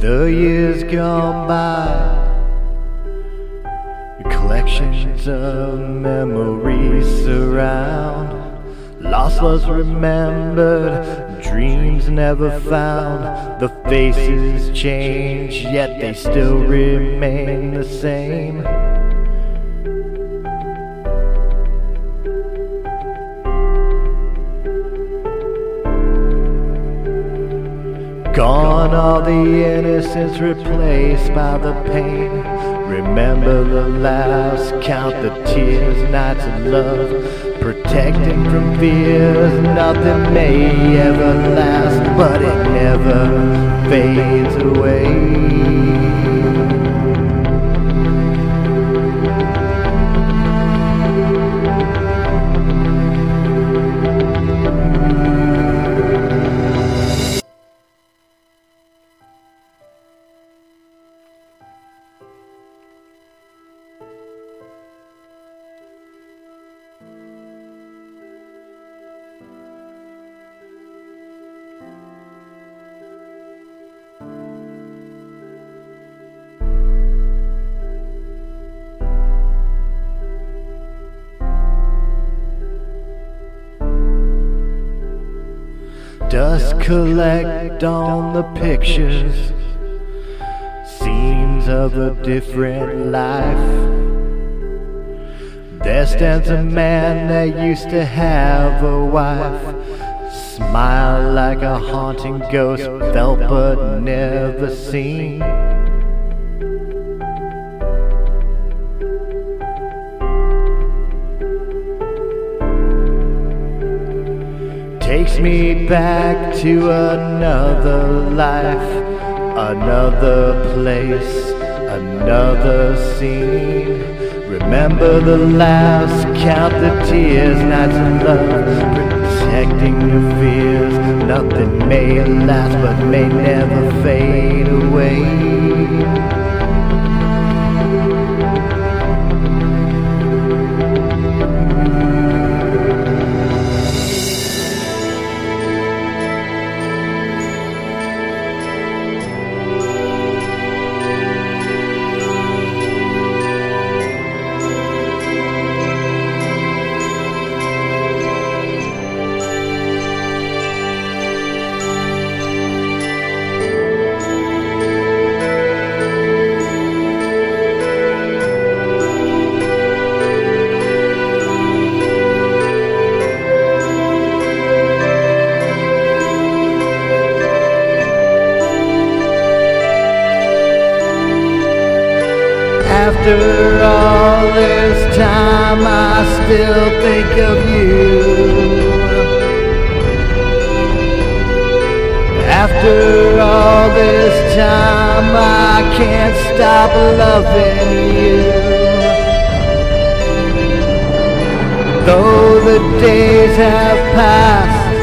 The years gone by, collections of memories surround. Lost was remembered, dreams never found. The faces change, yet they still remain the same. Gone all the innocence replaced by the pain. Remember the laughs, count the tears, nights of love. Protecting from fears, nothing may ever last, but it never fades away. Dust collect on the pictures, scenes of a different life. There stands a man that used to have a wife. Smile like a haunting ghost, felt but never seen. Me back to another life, another place, another scene. Remember the laughs, count the tears, nights of love, protecting your fears. Nothing may last, but may never fade away. After all this time, I still think of you. After all this time, I can't stop loving you. Though the days have passed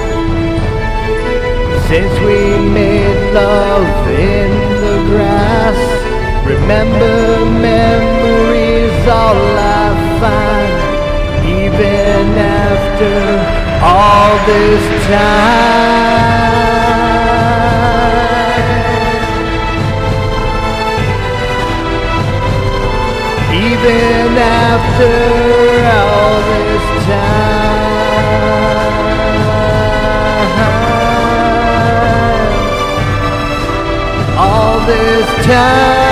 since we made love in the grass. Remember memories all I find Even after all this time. Even after all this time. All this time